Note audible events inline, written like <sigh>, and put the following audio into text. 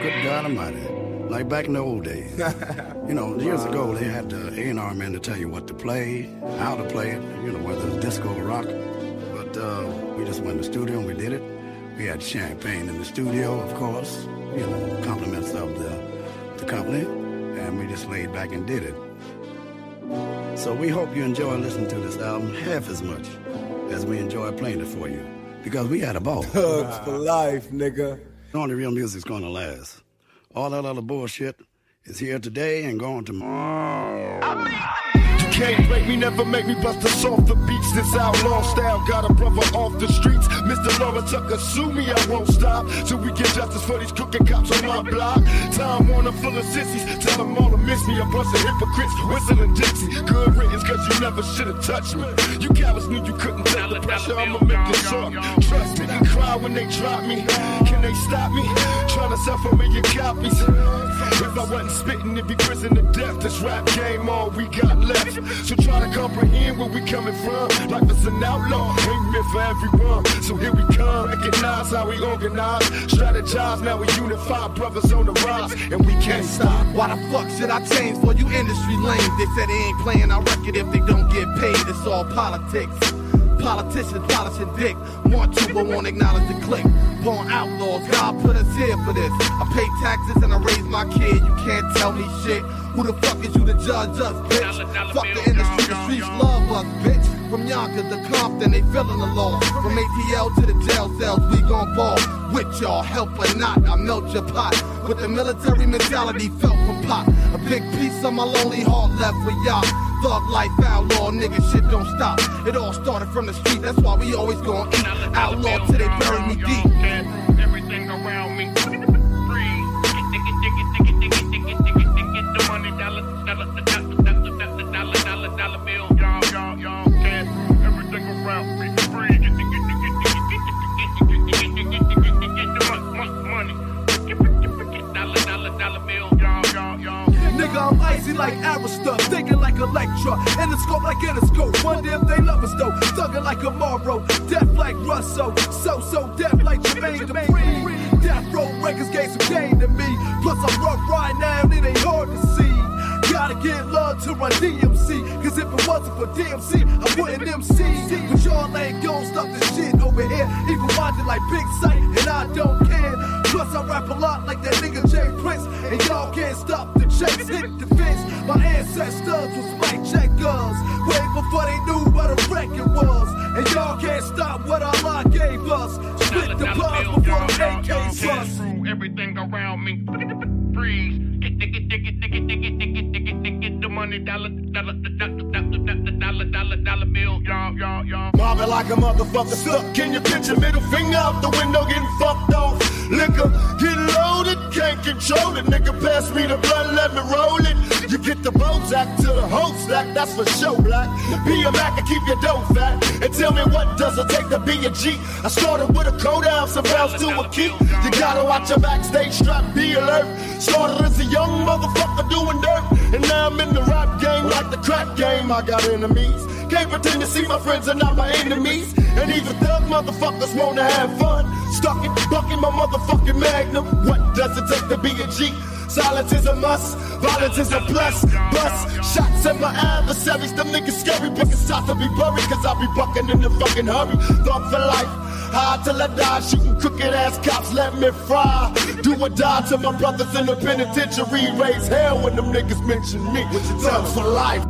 Good God Almighty, like back in the old days. <laughs> you know, years ago they had the A&R man to tell you what to play, how to play it. You know, whether it's disco or rock. But uh, we just went in the studio and we did it. We had champagne in the studio, of course. You know, compliments of the the company, and we just laid back and did it. So we hope you enjoy listening to this album half as much as we enjoy playing it for you. Because we had a ball. Thugs for life, nigga. Only real music's gonna last. All that other bullshit is here today and gone tomorrow. You can't break me, never make me bust us off the beats. This outlaw style got a brother off the streets. Mr. Laura Tucker, sue me, I won't stop. Till we get justice for these crooked cops on my block. Time Warner full of sissies, tell them all miss me. A bunch of hypocrites, whistling Dixie. Good riddance, cause you never should've touched me. You cowards knew you couldn't take the pressure, I'ma make this short. Trust me, I cry when they drop me. Can they stop me? Trying to for million copies. If I wasn't spitting, it'd be prison to death. This rap game, all we got left. So try to comprehend where we coming from. Life is an outlaw, ain't meant for everyone. So here we come, recognize how we organize. Strategize, now we unify, brothers on the rise, and we can't stop. Why the fuck should I change for you industry lanes? They said they ain't playing our record if they don't get paid. It's all politics. Politicians polishing dick. Want to but won't acknowledge the click. Born outlaws, God put us here for this. I pay taxes and I raise my kid. You can't tell me shit. Who the fuck is you to judge us, bitch? Fuck the industry, the streets love us, bitch. From Yonkers to Compton, they feeling the law. From ATL to the jail cells, ball. With y'all, help or not, I melt your pot. With the military mentality felt from pop. A big piece of my lonely heart left for y'all. Thug life, outlaw, nigga, shit don't stop. It all started from the street, that's why we always gon' eat. Outlaw till they bury me deep. Like Arista, thinking like Elektra, in the scope like Interscope. Wonder if they love us though, thugging like a Morrow, deaf like Russo, So So Def like Jermaine Dupri. Death Row Records gave some game to me, plus I'm rough right now, and it ain't hard to see. Gotta get love to run DMC, cause if it wasn't for DMC, I wouldn't MC. But y'all ain't gon' stop this shit over here, even watching like Big Sight, I rap a lot like that nigga J. Prince, and y'all can't stop the chase, hit the fence. My ancestors was mic checkers, way before they knew what a record was. And y'all can't stop what Allah gave us. Split the blood before the AKs us. Through everything around me. Freeze. Get, get, get, get, get, get, get, get, get, get, get, get, get the money, dollar, dollar, dollar, dollar, dollar, dollar, dollar, dollar bill. Y'all, y'all, y'all. Mobbing like a motherfucker stuck. Can you picture middle finger out the window getting fucked off? Liquor, get loaded, can't control it. Nigga, pass me the blunt, let me roll it. You get the Bozak to the whole stack, that's for sure, black. Be a Mac and keep your dough fat. And tell me what does it take to be a G? I started with a cold ounce of ounce to a key. You gotta watch your backstage strap, be alert. Started as a young motherfucker doing dirt. And now I'm in the rap game like the crack game. I got enemies. Can't pretend to see my friends are not my enemies. And even thug motherfuckers wanna have fun. Stuck in, bucking my motherfucking magnum. What does it take to be a G? Silence is a must, violence is a plus. Bust shots at my adversaries. Them niggas scary, but it's time to be buried. Cause I be bucking in the fucking hurry. Thought for life. High till I die, shooting crooked ass cops, let me fry. Do or die to my brothers in the penitentiary. Raise hell when them niggas mention me. Thugs for life.